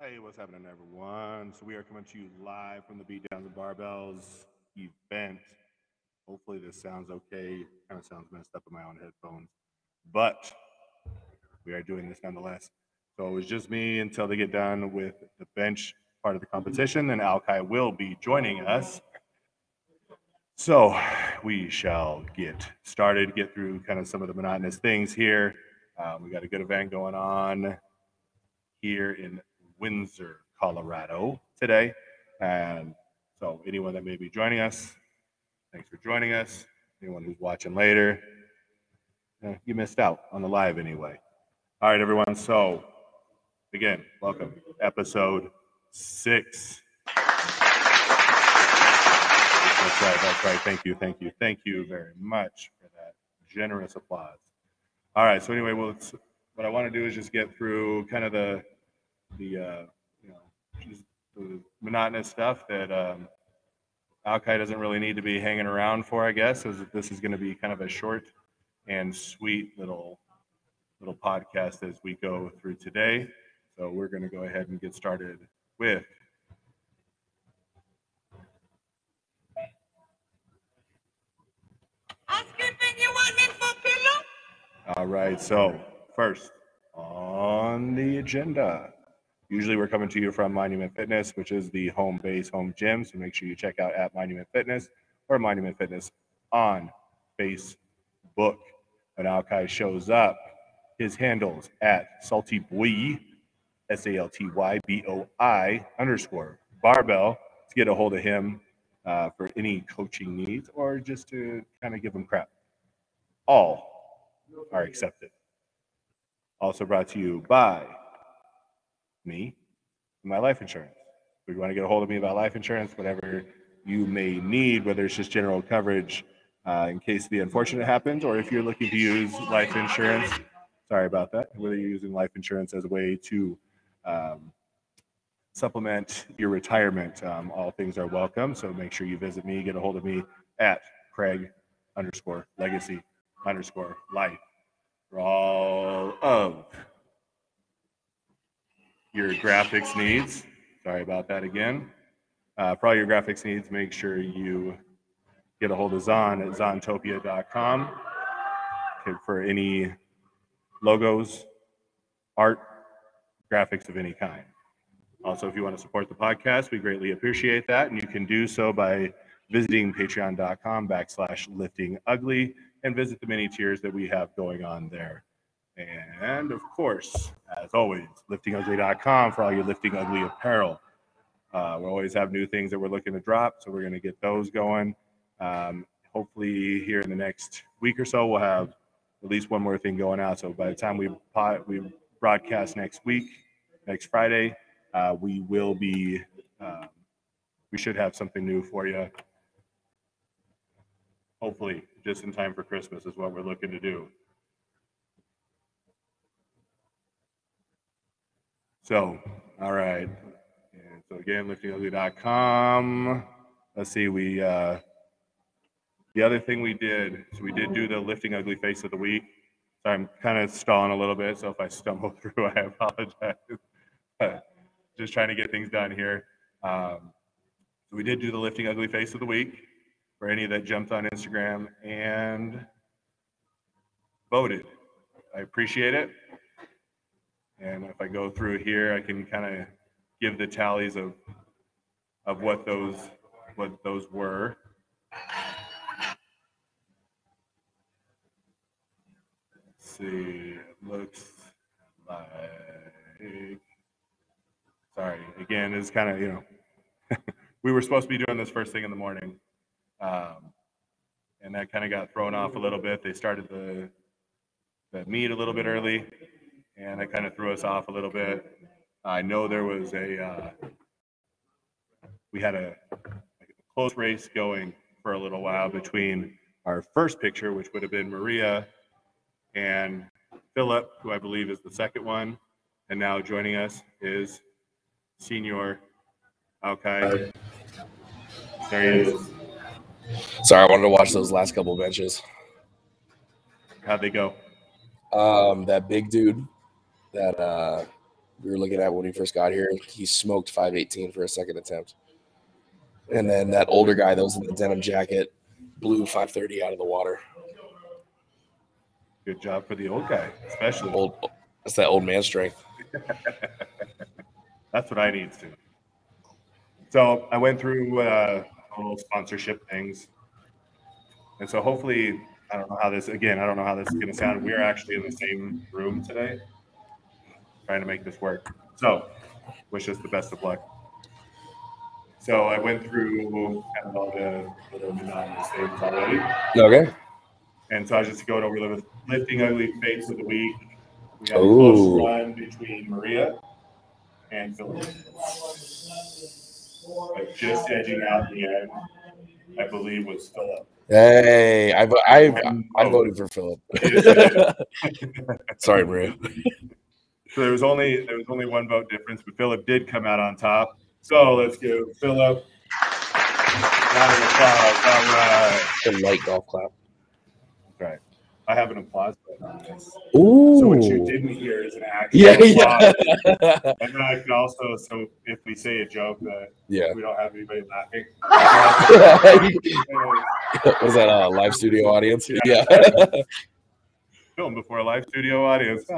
Hey, what's happening, everyone? So we are coming to you live from the Beatdowns and Barbells event. Hopefully this sounds okay. Kind of sounds messed up in my own headphones, but we are doing this nonetheless. So it was just me until they get done with the bench part of the competition. Then Alkai will be joining us. So we shall get started, get through kind of some of the monotonous things here. Um, we got a good event going on here in Windsor, Colorado today. And so, anyone that may be joining us, thanks for joining us. Anyone who's watching later, eh, you missed out on the live anyway. All right, everyone. So, again, welcome. Episode six. That's right. That's right. Thank you. Thank you. Thank you very much for that generous applause. All right. So, anyway, well, what I want to do is just get through kind of the the uh, you know just the monotonous stuff that um, Alkai doesn't really need to be hanging around for. I guess is that this is going to be kind of a short and sweet little little podcast as we go through today. So we're going to go ahead and get started with. All right. So first on the agenda Usually we're coming to you from Monument Fitness, which is the home base, home gym. So make sure you check out at Monument Fitness or Monument Fitness on Facebook. When Alkai shows up, his handles at Salty Boy, S A L T Y B O I underscore barbell to get a hold of him uh, for any coaching needs or just to kind of give him crap. All are accepted. Also brought to you by me my life insurance. If you want to get a hold of me about life insurance, whatever you may need, whether it's just general coverage uh, in case the unfortunate happens, or if you're looking to use life insurance, sorry about that, whether you're using life insurance as a way to um, supplement your retirement, um, all things are welcome. So make sure you visit me, get a hold of me at Craig underscore legacy underscore life for all of your graphics needs. Sorry about that again. Uh, for all your graphics needs, make sure you get a hold of Zon at zontopia.com for any logos, art, graphics of any kind. Also, if you want to support the podcast, we greatly appreciate that. And you can do so by visiting patreon.com backslash lifting ugly and visit the many tiers that we have going on there. And of course, as always, liftingugly.com for all your lifting ugly apparel. Uh, we always have new things that we're looking to drop, so we're going to get those going. Um, hopefully, here in the next week or so, we'll have at least one more thing going out. So by the time we pot, we broadcast next week, next Friday, uh, we will be um, we should have something new for you. Hopefully, just in time for Christmas is what we're looking to do. So, all right. And so again, liftingugly.com. Let's see, we uh the other thing we did, so we did do the lifting ugly face of the week. So I'm kind of stalling a little bit. So if I stumble through, I apologize. Just trying to get things done here. Um, so we did do the lifting ugly face of the week for any that jumped on Instagram and voted. I appreciate it. And if I go through here, I can kind of give the tallies of of what those what those were. Let's see, it looks like sorry, again, it's kind of, you know, we were supposed to be doing this first thing in the morning. Um, and that kind of got thrown off a little bit. They started the the meet a little bit early, and it kind of threw us off a little bit. I know there was a uh, we had a, a close race going for a little while between our first picture, which would have been Maria, and Philip, who I believe is the second one, and now joining us is Senior Okay. There he is. Sorry, I wanted to watch those last couple benches. How'd they go? Um, that big dude that uh we were looking at when he first got here. He smoked 518 for a second attempt. And then that older guy that was in the denim jacket blew 530 out of the water. Good job for the old guy, especially. Old, that's that old man strength. That's what I need to. So I went through uh, little sponsorship things, and so hopefully, I don't know how this. Again, I don't know how this is going to sound. We're actually in the same room today, trying to make this work. So, wish us the best of luck. So I went through kind of all the little monotonous things already. Okay. And so I was just going over the lifting ugly face of the week. We had a close run between Maria and Philip. But just edging out the end, I believe, was Philip. Hey, I, vo- I, I voted for Philip. Sorry, Maria. So there was only there was only one vote difference, but Philip did come out on top. So let's give Philip round of applause. All right. The light golf clap. Right. I have an applause button on this. Ooh. So what you didn't hear is an actual yeah, applause. yeah. And then I can also, so if we say a joke that yeah. we don't have anybody laughing. what is that? Uh, live studio audience? Yeah. Yeah. Film before a live studio audience.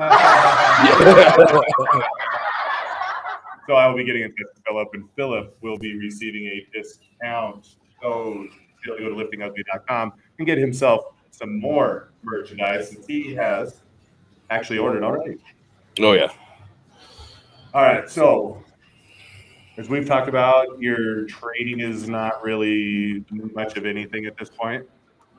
So I will be getting in touch with Philip, and Philip will be receiving a discount. So he'll go to liftingugly.com and get himself some more merchandise since he has actually ordered already. oh yeah. All right, so as we've talked about, your trading is not really much of anything at this point.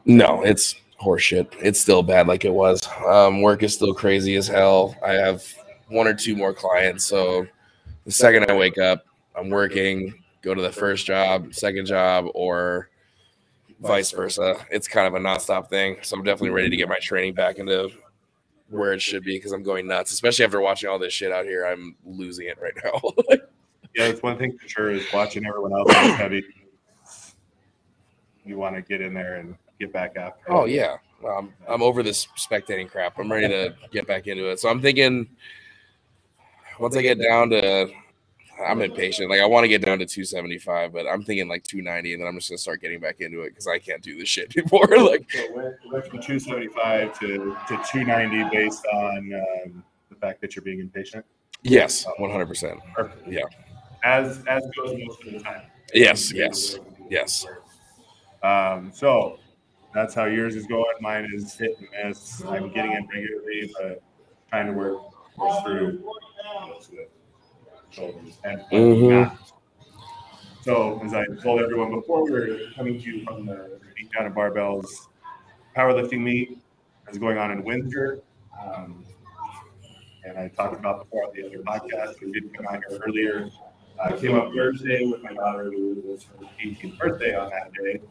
No, it's horseshit. It's still bad like it was. Um, work is still crazy as hell. I have one or two more clients, so the second I wake up, I'm working, go to the first job, second job, or vice versa. It's kind of a nonstop thing. So I'm definitely ready to get my training back into where it should be because I'm going nuts, especially after watching all this shit out here. I'm losing it right now. Yeah, it's one thing for sure is watching everyone else heavy. You want to get in there and get back after. Oh yeah, um, I'm over this spectating crap. I'm ready to get back into it. So I'm thinking once I get down to, I'm impatient. Like I want to get down to 275, but I'm thinking like 290, and then I'm just gonna start getting back into it because I can't do this shit anymore. like So it it went from 275 to, to 290 based on um, the fact that you're being impatient. yes, 100. percent Yeah. As as goes most of the time. Yes, yes, yes. Um, so that's how yours is going. Mine is hit and miss. I'm getting in regularly, but trying to work work through shoulders and Mhm. not. So as I told everyone before, we were coming to you from the Beat Down and Barbells powerlifting meet that's going on in Windsor. Um, and I talked about before on the other podcast, we did come out here earlier. I came up Thursday with my daughter, who was her 18th birthday on that day,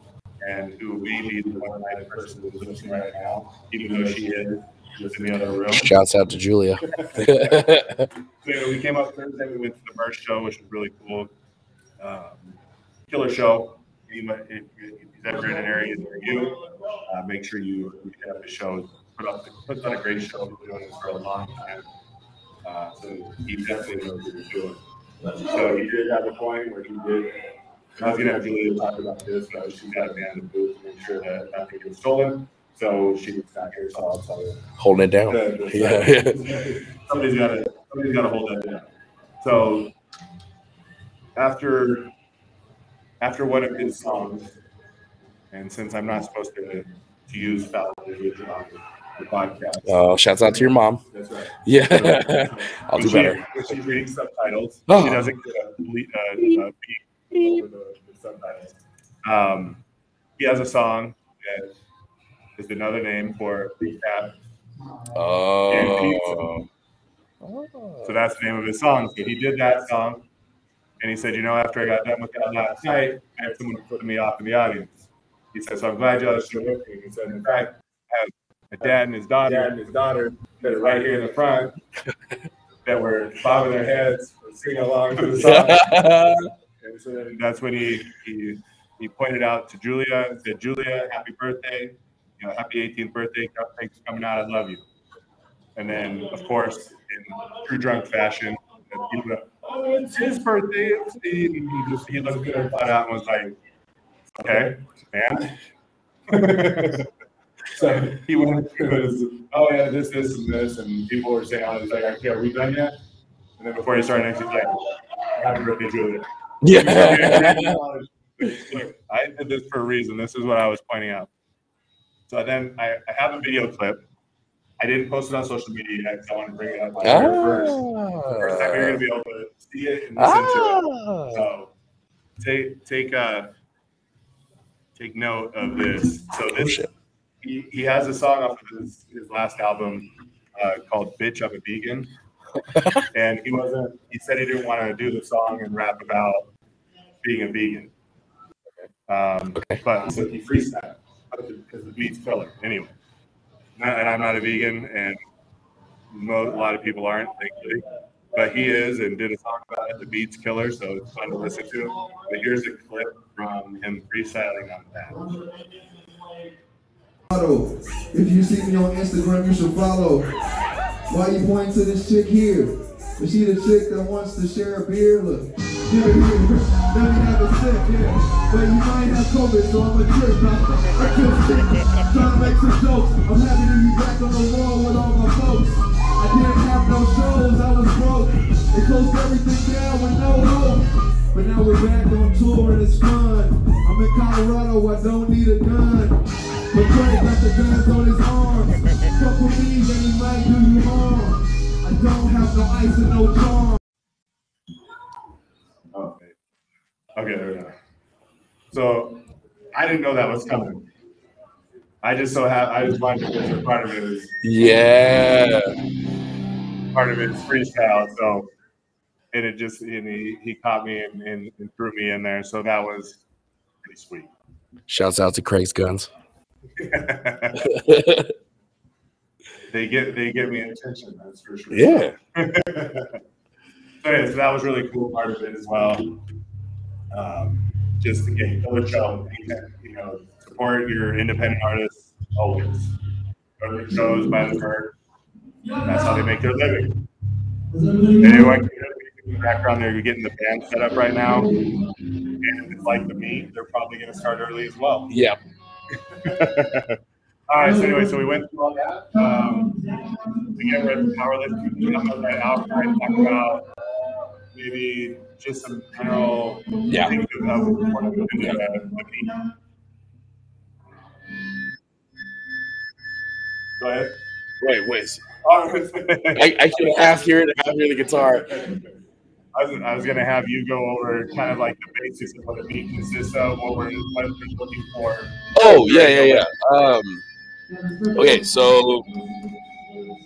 and who may be the one night person who's listening right now, even though she is, was in the other room. Shouts out to Julia. So we came up Thursday. We went to the merch show, which was really cool. Um, killer show. Anyone- If if in an area near you, uh, make sure you you up the show. Put up puts on a great show. Been doing this for a long time. Uh, so he definitely knows what he's doing. So he did have a point where he did. I was gonna have Julia talk about this, but she's got to man the booth to make sure that nothing gets stolen. So she's not here, so I'll tell you. Holding it down. The- the- Yeah, Somebody's gotta, somebody's gotta hold that down. So after, after one of his songs, and since I'm not supposed to, to use foul language on the podcast. Uh, shouts out to your mom. That's right. Yeah, I'll do she- better. She's reading subtitles, Oh. she doesn't get a, uh, a beep over the, the subtitles. Um, he has a song that is another name for Big Cat. Oh. So that's the name of his song. So he did that song, and he said, you know, after I got done with that last night, I had someone putting me off in the audience. He said, so I'm glad y'all showed up. here." He said, in fact, I have a dad and his daughter, dad and his daughter that are right here in the front that were bobbing their heads, and singing along to the song. So that's when he, he he pointed out to Julia and said, Julia, happy birthday. You know, happy 18th birthday. Thanks for coming out. I love you. And then, of course, in true drunk fashion, people go, oh, it's his birthday. It's, he, he just he looked good and and was like, okay, and so he went oh yeah, this, this, and this, and people were saying, oh, he's like, okay, are we done yet? And then before he started next, he's like, happy birthday, Julia. Yeah. I did this for a reason. This is what I was pointing out. So then I, I have a video clip. I didn't post it on social media yet because I want to bring it up on here first. First time you're gonna be able to see it and listen to it. Ah. So take take uh take note of this. So this he, he has a song off of his, his last album uh, called "Bitch I'm a Vegan," and he wasn't. He said he didn't want to do the song and rap about being a vegan. Um, Okay. But so he freestyled because the beat's killer. Anyway, and I- and I'm not a vegan, and mo- a lot of people aren't, thankfully. But he is, and did a song about it. The beat's killer, so it's fun to listen to. Him. But here's a clip from him freestyling on that. Follow. If you see me on Instagram, you should follow. Why you pointing to this chick here? Is she the chick that wants to share a beer? Look, Let me have a sip, yeah. But you might have COVID, so I'm a trip. I feel sick. Trying to make some jokes. I'm happy to be back on the road with all my folks. I didn't have no shows, I was broke. They closed everything down with no hope. But now we're back on tour and it's fun. I'm in Colorado, I don't need a gun. But Trey got the guns on his arms. Fuck with me, then he might do you harm. I don't have no ice and no charm. Okay. Okay, there we go. So I didn't know that was coming. I just so have I just wanted to picture part of it is Yeah. part of it is freestyle. So and it just and he, he caught me and, and, and threw me in there. So that was pretty sweet. Shouts out to Craig's Guns. they get they get me attention, that's for sure. yeah. So, yeah, so that was really cool part of it as well. Um, just to get go to show, you know, support your independent artists always. Go to shows, buy the merch. That's how they make their living. Anyone in the background there, you're getting the band set up right now. And if it's like the meet, they're probably going to start early as well. Yeah. All right. So anyway, so we went through all that. Um, again, we're powerlifting. I'm going to talk about maybe just some general Yeah. things of of before we move into the, the. Go ahead. Wait, wait. Oh, I, I can half hear it, half hear the guitar. I was, I was gonna have you go over kind of like the basics of what a meet consists of, what we're, what we're looking for. Oh, yeah, yeah, yeah. Um, okay, so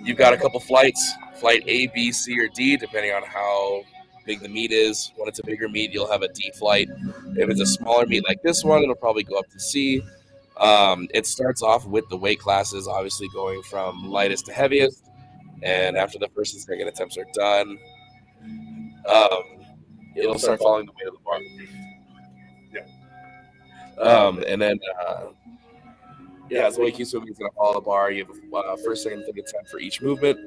you've got a couple flights flight A, B, C, or D, depending on how big the meet is. When it's a bigger meet, you'll have a D flight. If it's a smaller meet like this one, it'll probably go up to C. Um, it starts off with the weight classes, obviously going from lightest to heaviest. And after the first and second attempts are done, um, it'll start following the weight of the bar. Um, and then, uh, the it's going to follow the bar. You have a uh, first, second, third attempt for each movement.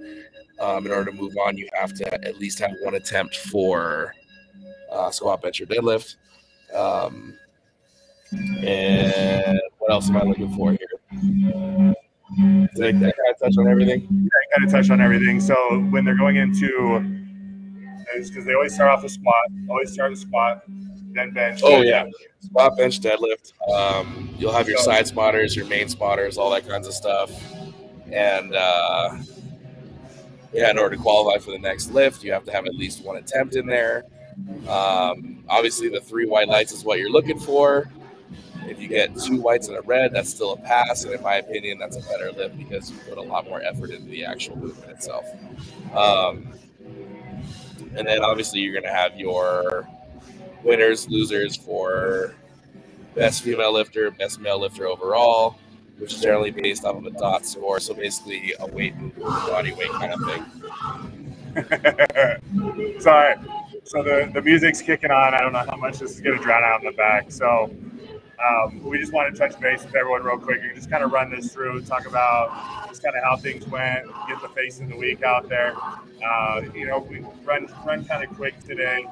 Um, in order to move on, you have to at least have one attempt for uh, squat, bench, or deadlift. Um, and what else am I looking for here? Did I, I kind of touch on everything? Yeah, I kind of touched on everything. So when they're going into, because they always start off with squat, always start with squat, then bench. Oh, yeah. Squat, bench, deadlift. Um, you'll have your side spotters, your main spotters, all that kinds of stuff. And uh, yeah, in order to qualify for the next lift, you have to have at least one attempt in there. Um, obviously, the three white lights is what you're looking for. If you get two whites and a red, that's still a pass. And in my opinion, that's a better lift because you put a lot more effort into the actual movement itself. Um, and then obviously, you're going to have your winners, losers for best female lifter, best male lifter overall, which is generally based off of a dot score. So basically, a weight and body weight kind of thing. Sorry. So the, the music's kicking on. I don't know how much this is going to drown out in the back. So Um, we just want to touch base with everyone real quick and just kind of run this through, talk about just kind of how things went, get the face of the week out there. Uh, you know, we run run kind of quick today,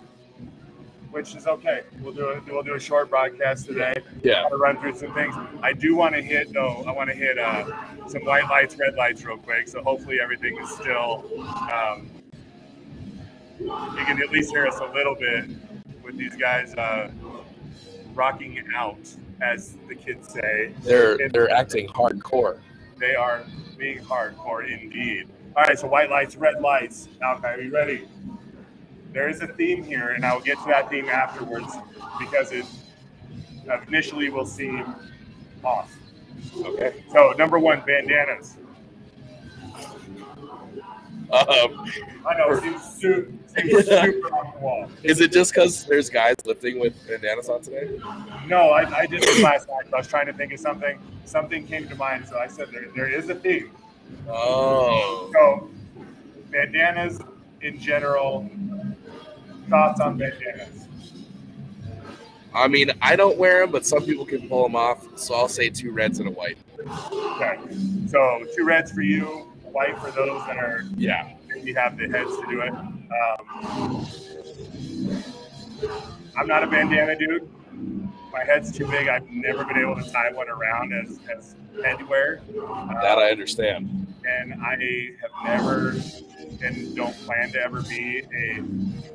which is okay. We'll do it. We'll do a short broadcast today. Yeah. Of run through some things. I do want to hit though. I want to hit uh, some white lights, red lights, real quick. So hopefully everything is still. Um, you can at least hear us a little bit with these guys uh, rocking out, as the kids say. They're they're acting hardcore. They are being hardcore indeed. All right, so white lights, red lights. Okay, are you ready? There is a theme here, and I'll get to that theme afterwards because it initially will seem off. Okay. So number one, bandanas. Um, I know, it seems, su- seems super off the wall. is it just because there's guys lifting with bandanas on today? No, I, I did this last night. I was trying to think of something. Something came to mind, so I said there, there is a theme. Oh. So, bandanas in general, thoughts on bandanas? I mean, I don't wear them, but some people can pull them off. So I'll say two reds and a white. Okay. So, two reds for you, white for those that are Yeah. maybe have the heads to do it. Um, I'm not a bandana dude. My head's too big. I've never been able to tie one around as, as headwear. That I understand. and I have never and don't plan to ever be a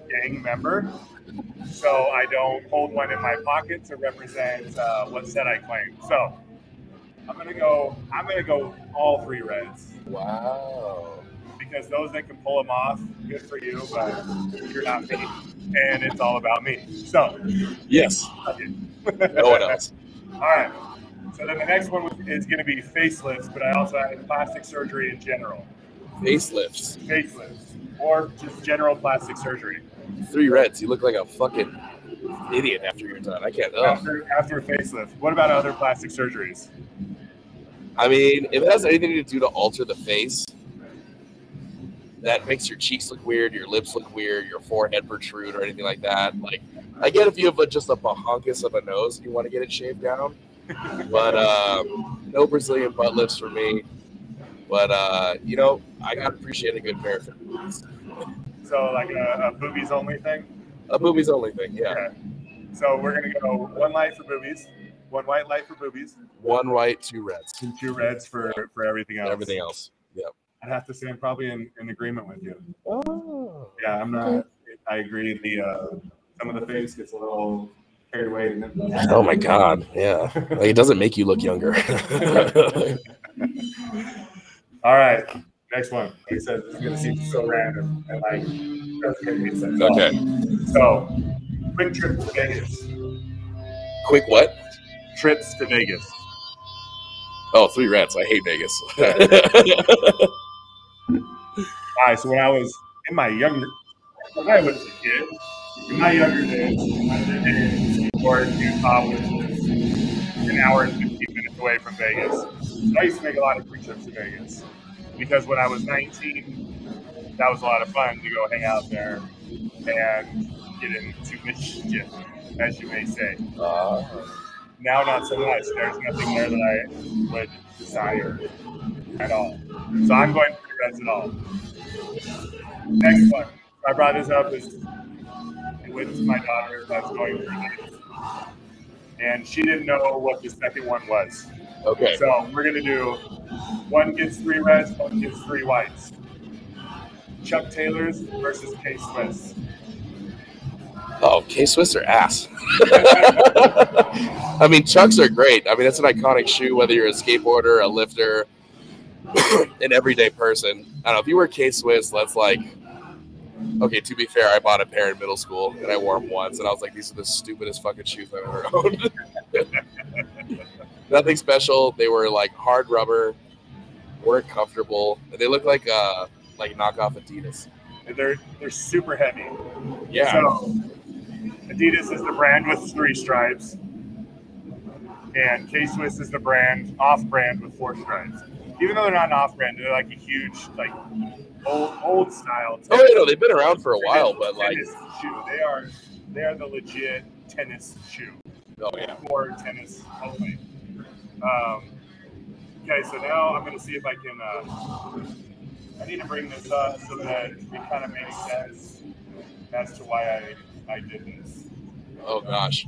gang member. So I don't hold one in my pocket to represent uh, what set I claim. So I'm gonna go. I'm gonna go all three reds Wow. because those that can pull them off, good for you. But you're not me, and it's all about me. So Yes. No one else. All right. So then the next one is going to be facelifts, but I also added plastic surgery in general. Facelifts. Facelifts or just general plastic surgery. Three reds. You look like a fucking idiot after you're done. I can't. Ugh. After, after a facelift. What about other plastic surgeries? I mean, if it has anything to do to alter the face, that makes your cheeks look weird, your lips look weird, your forehead protrude, or anything like that. Like, I get if you have a, just a bahonkus of a nose and you want to get it shaved down, but um, no Brazilian butt lifts for me. But uh, you know, I gotta appreciate a good pair of boobies. So like a, a boobies only thing. A boobies only thing, yeah. Okay. So we're gonna go one light for boobies, one white light for boobies, One white, two reds. and two reds for for everything else. Everything else. I'd have to say I'm probably in, in agreement with you. Oh. Yeah, I'm not. I agree. The uh, some of the face gets a little carried away. And Oh my god, yeah. Like it doesn't make you look younger. All right, next one. Like I said, this is gonna seem so random and like doesn't make any sense. okay. So, quick trip to Vegas. Quick what? Trips to Vegas. Oh, three rats. I hate Vegas. All right. So when I was in my younger, when I was a kid, in my younger days, lived in Seaport, Utah, which is an hour and 15 minutes away from Vegas. I used to make a lot of free trips to Vegas because when I was 19, that was a lot of fun to go hang out there and get into mischief, as you may say. Uh, Now, not so much. There's nothing there that I would desire at all. So I'm going for reds at all. Next one. I brought this up is with my daughter that's going through. And she didn't know what the second one was. okay. So we're gonna do one gets three reds, one gets three whites. Chuck Taylor's versus K Swiss. Oh, K Swiss are ass. I mean, Chucks are great. I mean, it's an iconic shoe, whether you're a skateboarder, a lifter, an everyday person. I don't know. If you wear K Swiss, that's like, okay, to be fair, I bought a pair in middle school and I wore them once, and I was like, these are the stupidest fucking shoes I've ever owned. Nothing special. They were like hard rubber, weren't comfortable. and They look like uh like knockoff Adidas. They're they're super heavy. Yeah. So Adidas is the brand with three stripes, and K Swiss is the brand off brand with four stripes. Even though they're not an off brand, they're like a huge like old old style. Oh, you know, they've been around for a while, but like, shoe. They are they are the legit tennis shoe. Oh yeah. for tennis only. Um, okay, so now I'm going to see if I can. Uh, I need to bring this up so that it kind of makes sense as to why I, I did this. Oh gosh.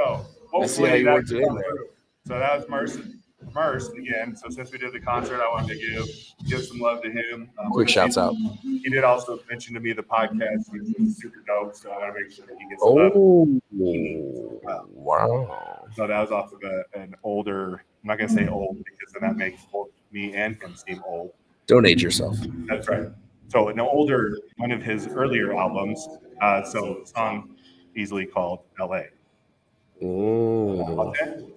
So I see how hopefully that worked it in comes there. through. So that was Merce. Merce again. So since we did the concert, I wanted to give give some love to him. Um, Quick shouts out. He did also mention to me the podcast, which was super dope. So I want to make sure that he gets some love. Oh wow. So that was off of a, an older. I'm not gonna say old because then that makes both me and him seem old. Donate yourself. That's right. So an older one of his earlier albums. Uh, so song easily called L.A. Mm.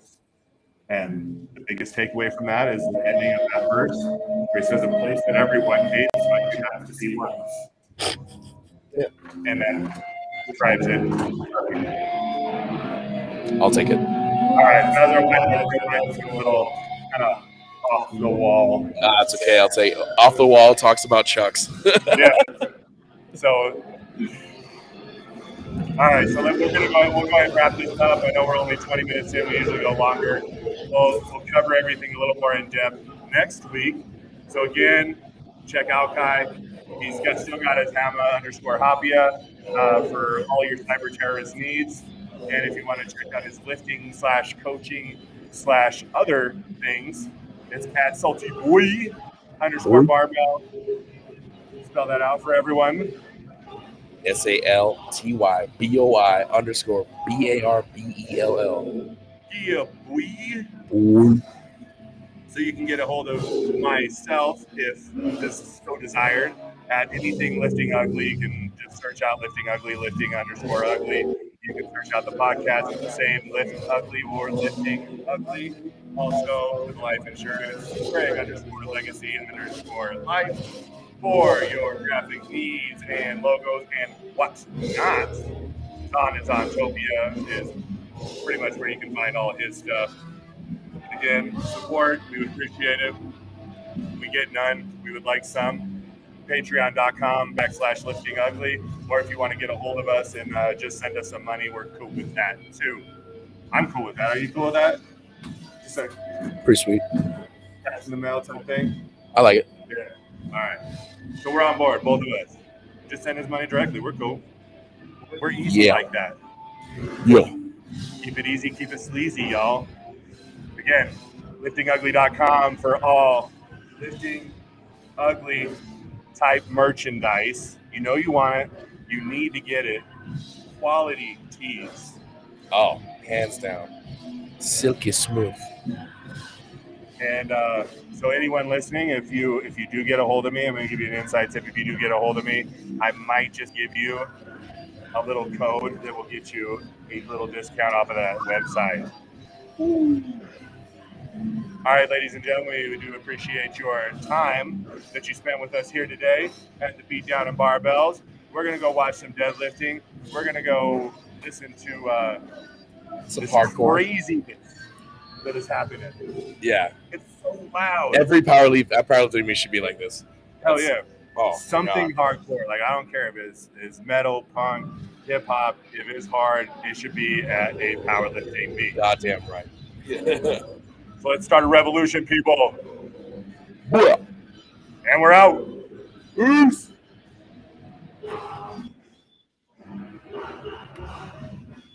And the biggest takeaway from that is the ending of that verse where he says, A place that everyone hates, but you have to see once. Yeah. And then describes it. I'll take it. All right, another one a little kind of off the wall. Ah, it's okay. I'll take off the wall. Talks about chucks. Yeah. So, all right, so then we're gonna go. We'll go ahead and wrap this up. I know we're only 20 minutes in. We usually go longer. We'll, we'll cover everything a little more in depth next week. So again, check out Kai. He's got still got his Hama underscore Hapia uh, for all your cyber terrorist needs. And if you want to check out his lifting slash coaching slash other things, it's at Salty Boy underscore barbell. Spell that out for everyone. S A L T Y B O I underscore B A R B E L L. Yeah, boy. So you can get a hold of myself if this is so desired at anything lifting ugly. You can just search out lifting ugly, lifting underscore ugly. You can search out the podcast with the same lift ugly or lifting ugly. Also with life insurance, Craig underscore legacy and underscore life for your graphic needs and logos and what's not. Is on Topia is pretty much where you can find all his stuff. Again, support, we would appreciate it. We get none, we would like some. Patreon.com backslash lifting ugly. Or if you want to get a hold of us and uh, just send us some money, we're cool with that too. I'm cool with that. Are you cool with that? Just a Pretty sweet. in the mail type thing? I like it. Yeah. All right. So we're on board, both of us. Just send his money directly. We're cool. We're easy Yeah. like that. Yeah. Keep it easy, keep it sleazy, y'all. Again, liftingugly.com for all lifting ugly type merchandise. You know you want it, you need to get it. Quality tees. Oh, hands down. Silky smooth. And uh, so anyone listening, if you if you do get a hold of me, I'm gonna give you an inside tip. If you do get a hold of me, I might just give you a little code that will get you a little discount off of that website. All right, ladies and gentlemen, we do appreciate your time that you spent with us here today at the Beat Down and Barbells. We're gonna go watch some deadlifting. We're gonna go listen to uh, Some hardcore. craziness that is happening. Yeah. It's so loud. Every power leaf, uh, powerlifting me should be like this. Hell yeah. Oh, Something hardcore. Like I don't care if it's, it's metal, punk, hip hop. If it's hard, it should be at a powerlifting beat. Goddamn right. So let's start a revolution, people. Yeah. And we're out. Peace.